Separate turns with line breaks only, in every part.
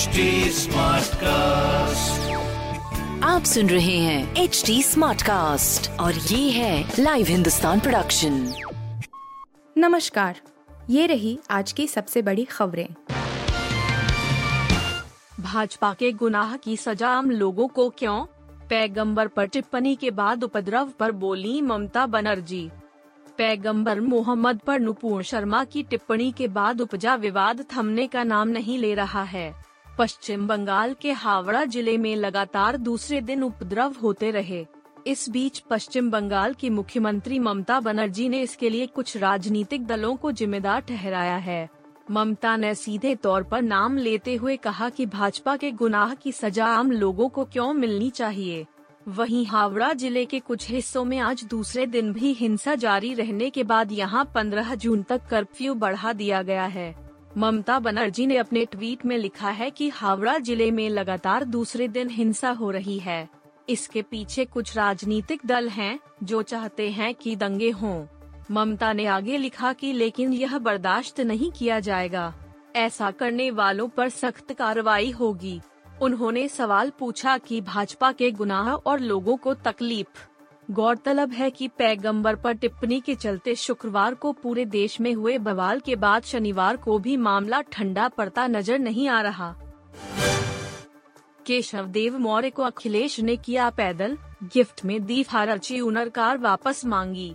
HD cast
आप सुन रहे हैं एच डी स्मार्ट कास्ट और ये है लाइव हिंदुस्तान प्रोडक्शन
नमस्कार ये रही आज की सबसे बड़ी खबरें।
भाजपा के गुनाह की सजा आम लोगों को क्यों? पैगंबर पर टिप्पणी के बाद उपद्रव पर बोली ममता बनर्जी। पैगंबर मोहम्मद पर नुपुर शर्मा की टिप्पणी के बाद उपजा विवाद थमने का नाम नहीं ले रहा है। पश्चिम बंगाल के हावड़ा ज़िले में लगातार दूसरे दिन उपद्रव होते रहे। इस बीच पश्चिम बंगाल की मुख्यमंत्री ममता बनर्जी ने इसके लिए कुछ राजनीतिक दलों को जिम्मेदार ठहराया है। ममता ने सीधे तौर पर नाम लेते हुए कहा कि भाजपा के गुनाह की सजा आम लोगों को क्यों मिलनी चाहिए? वहीं हावड़ा ज़िले के कुछ हिस्सों में आज दूसरे दिन भी हिंसा जारी रहने के बाद यहाँ 15 जून तक कर्फ्यू बढ़ा दिया गया है। ममता बनर्जी ने अपने ट्वीट में लिखा है कि हावड़ा ज़िले में लगातार दूसरे दिन हिंसा हो रही है। इसके पीछे कुछ राजनीतिक दल हैं, जो चाहते हैं कि दंगे हों। ममता ने आगे लिखा कि लेकिन यह बर्दाश्त नहीं किया जाएगा। ऐसा करने वालों पर सख्त कार्रवाई होगी। उन्होंने सवाल पूछा कि भाजपा के गुनाह और लोगों को तकलीफ़ गौरतलब है कि पैगंबर पर टिप्पणी के चलते शुक्रवार को पूरे देश में हुए बवाल के बाद शनिवार को भी मामला ठंडा पड़ता नज़र नहीं आ रहा। केशव देव मौर्य को अखिलेश ने किया पैदल, गिफ्ट में दी फारचूनर कार वापस मांगी।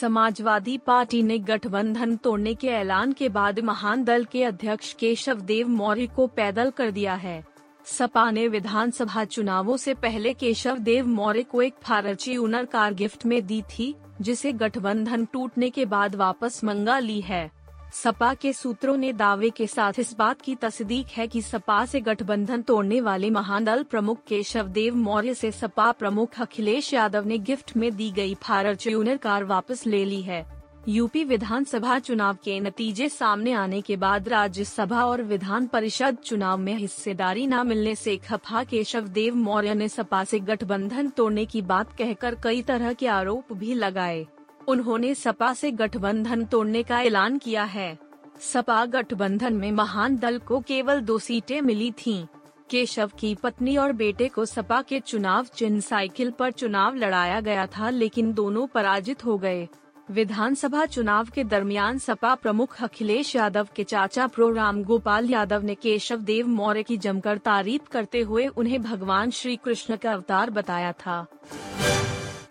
समाजवादी पार्टी ने गठबंधन तोड़ने के ऐलान के बाद महान दल के अध्यक्ष केशव देव मौर्य को पैदल कर दिया है। सपा ने विधानसभा चुनावों से पहले केशव देव मौर्य को एक फारचूनर कार गिफ्ट में दी थी, जिसे गठबंधन टूटने के बाद वापस मंगा ली है। सपा के सूत्रों ने दावे के साथ इस बात की तस्दीक है कि सपा से गठबंधन तोड़ने वाले महादल प्रमुख केशव देव मौर्य से सपा प्रमुख अखिलेश यादव ने गिफ्ट में दी गई फारचूनर कार वापस ले ली है। यूपी विधानसभा चुनाव के नतीजे सामने आने के बाद राज्यसभा और विधान परिषद चुनाव में हिस्सेदारी न मिलने से खफा केशव देव मौर्य ने सपा से गठबंधन तोड़ने की बात कहकर कई तरह के आरोप भी लगाए। उन्होंने सपा से गठबंधन तोड़ने का ऐलान किया है। सपा गठबंधन में महान दल को केवल दो सीटें मिली थीं। केशव की पत्नी और बेटे को सपा के चुनाव चिन्ह साइकिल पर चुनाव लड़ाया गया था, लेकिन दोनों पराजित हो गए। विधानसभा चुनाव के दरमियान सपा प्रमुख अखिलेश यादव के चाचा प्रो राम गोपाल यादव ने केशव देव मौर्य की जमकर तारीफ़ करते हुए उन्हें भगवान श्री कृष्ण का अवतार बताया था।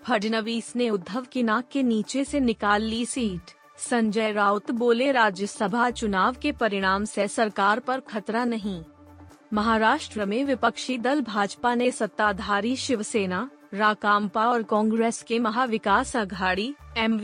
फडनवीस ने उद्धव की नाक के नीचे से निकाल ली सीट। संजय राउत बोले, राज्यसभा चुनाव के परिणाम से सरकार पर खतरा नहीं। महाराष्ट्र में विपक्षी दल भाजपा ने सत्ताधारी शिवसेना राकांपा और कांग्रेस के महाविकास अघाड़ी एम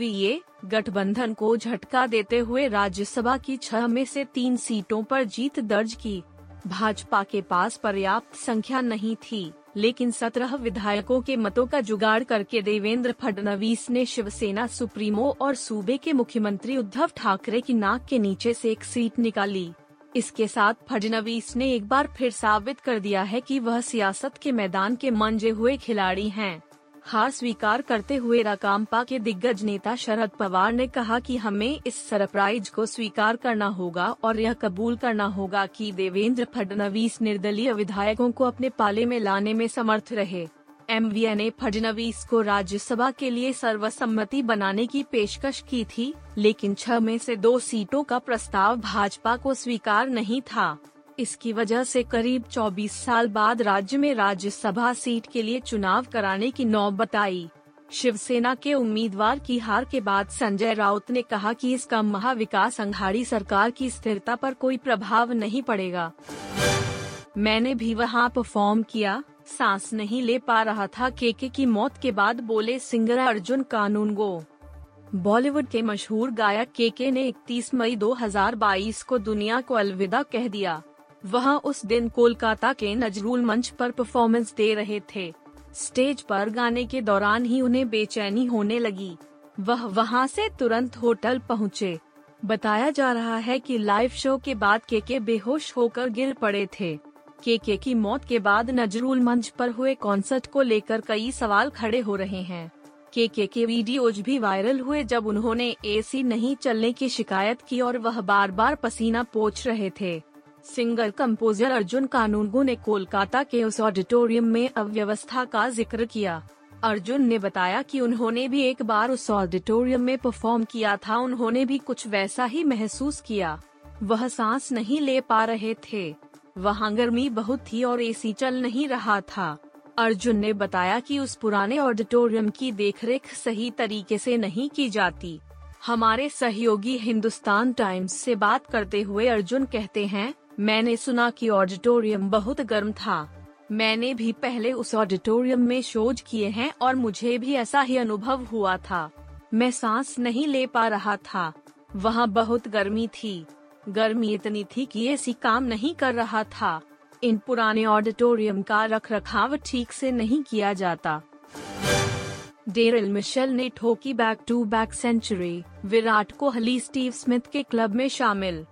गठबंधन को झटका देते हुए राज्यसभा की छह में से तीन सीटों पर जीत दर्ज की। भाजपा के पास पर्याप्त संख्या नहीं थी, लेकिन सत्रह विधायकों के मतों का जुगाड़ करके देवेंद्र फडणवीस ने शिवसेना सुप्रीमो और सूबे के मुख्यमंत्री उद्धव ठाकरे की नाक के नीचे से एक सीट निकाली। इसके साथ फडनवीस ने एक बार फिर साबित कर दिया है कि वह सियासत के मैदान के मंजे हुए खिलाड़ी हैं। हार स्वीकार करते हुए राकांपा के दिग्गज नेता शरद पवार ने कहा कि हमें इस सरप्राइज़ को स्वीकार करना होगा और यह कबूल करना होगा कि देवेंद्र फडणवीस निर्दलीय विधायकों को अपने पाले में लाने में समर्थ रहे। एम वी ने फडणवीस को राज्यसभा के लिए सर्वसम्मति बनाने की पेशकश की थी, लेकिन छह में से दो सीटों का प्रस्ताव भाजपा को स्वीकार नहीं था। इसकी वजह से करीब 24 साल बाद राज्य में राज्यसभा सीट के लिए चुनाव कराने की नौबत आई। शिवसेना के उम्मीदवार की हार के बाद संजय राउत ने कहा कि इसका महाविकास अंघाड़ी सरकार की स्थिरता पर कोई प्रभाव नहीं पड़ेगा। मैंने भी वहाँ परफॉर्म किया। सांस नहीं ले पा रहा था। केके की मौत के बाद बोले, सिंगर अर्जुन कानून गो बॉलीवुड के मशहूर गायक केके ने 31 मई 2022 को दुनिया को अलविदा कह दिया। वह उस दिन कोलकाता के नजरूल मंच पर परफॉर्मेंस दे रहे थे। स्टेज पर गाने के दौरान ही उन्हें बेचैनी होने लगी। वह वहाँ से तुरंत होटल पहुँचे। बताया जा रहा है कि लाइव शो के बाद केके बेहोश होकर गिर पड़े थे। केके की मौत के बाद नजरुल मंच पर हुए कॉन्सर्ट को लेकर कई सवाल खड़े हो रहे हैं। केके के वीडियोज़ भी वायरल हुए जब उन्होंने एसी नहीं चलने की शिकायत की और वह बार बार पसीना पोछ रहे थे। सिंगर, कंपोजर अर्जुन कानूनगो ने कोलकाता के उस ऑडिटोरियम में अव्यवस्था का ज़िक्र किया। अर्जुन ने बताया कि उन्होंने भी एक बार उस ऑडिटोरियम में परफॉर्म किया था, उन्होंने भी कुछ वैसा ही महसूस किया। वह सांस नहीं ले पा रहे थे। वहाँ गर्मी बहुत थी और एसी चल नहीं रहा था। अर्जुन ने बताया कि उस पुराने ऑडिटोरियम की देखरेख सही तरीके से नहीं की जाती। हमारे सहयोगी हिंदुस्तान टाइम्स से बात करते हुए अर्जुन कहते हैं, मैंने सुना कि ऑडिटोरियम बहुत गर्म था। मैंने भी पहले उस ऑडिटोरियम में शोज़ किए हैं और मुझे भी ऐसा ही अनुभव हुआ था। मैं सांस नहीं ले पा रहा था। वहाँ बहुत गर्मी थी। गर्मी इतनी थी कि एसी काम नहीं कर रहा था। इन पुराने ऑडिटोरियम का रख रखाव ठीक से नहीं किया जाता। डेरिल मिशेल ने ठोकी back to back century. Virat Kohli, Steve Smith के क्लब में शामिल।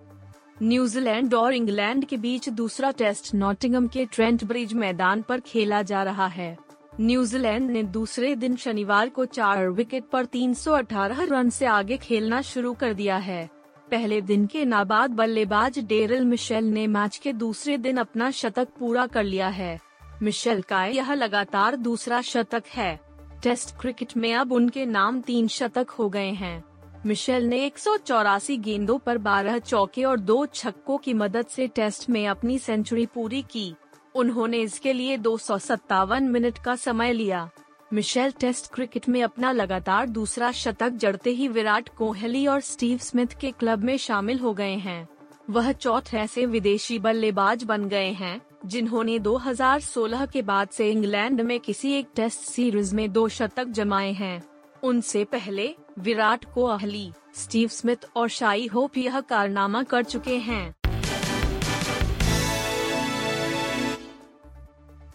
न्यूजीलैंड और इंग्लैंड के बीच दूसरा टेस्ट नॉटिंगम के ट्रेंट ब्रिज मैदान पर खेला जा रहा है। न्यूजीलैंड ने दूसरे दिन शनिवार को चार विकेट पर 318 रन से आगे खेलना शुरू कर दिया है। पहले दिन के नाबाद बल्लेबाज डेरिल मिशेल ने मैच के दूसरे दिन अपना शतक पूरा कर लिया है। मिशेल का यह लगातार दूसरा शतक है। टेस्ट क्रिकेट में अब उनके नाम तीन शतक हो गए हैं। मिशेल ने एक सौ चौरासी गेंदों पर 12 चौके और दो छक्कों की मदद से टेस्ट में अपनी सेंचुरी पूरी की। उन्होंने इसके लिए दो सौ सत्तावन मिनट का समय लिया। मिशेल टेस्ट क्रिकेट में अपना लगातार दूसरा शतक जड़ते ही विराट कोहली और स्टीव स्मिथ के क्लब में शामिल हो गए हैं। वह चौथे ऐसे विदेशी बल्लेबाज बन गए हैं, जिन्होंने 2016 के बाद से इंग्लैंड में किसी एक टेस्ट सीरीज़ में दो शतक जमाए हैं। उनसे पहले, विराट कोहली, स्टीव स्मिथ और शाई होप यह कारनामा कर चुके हैं।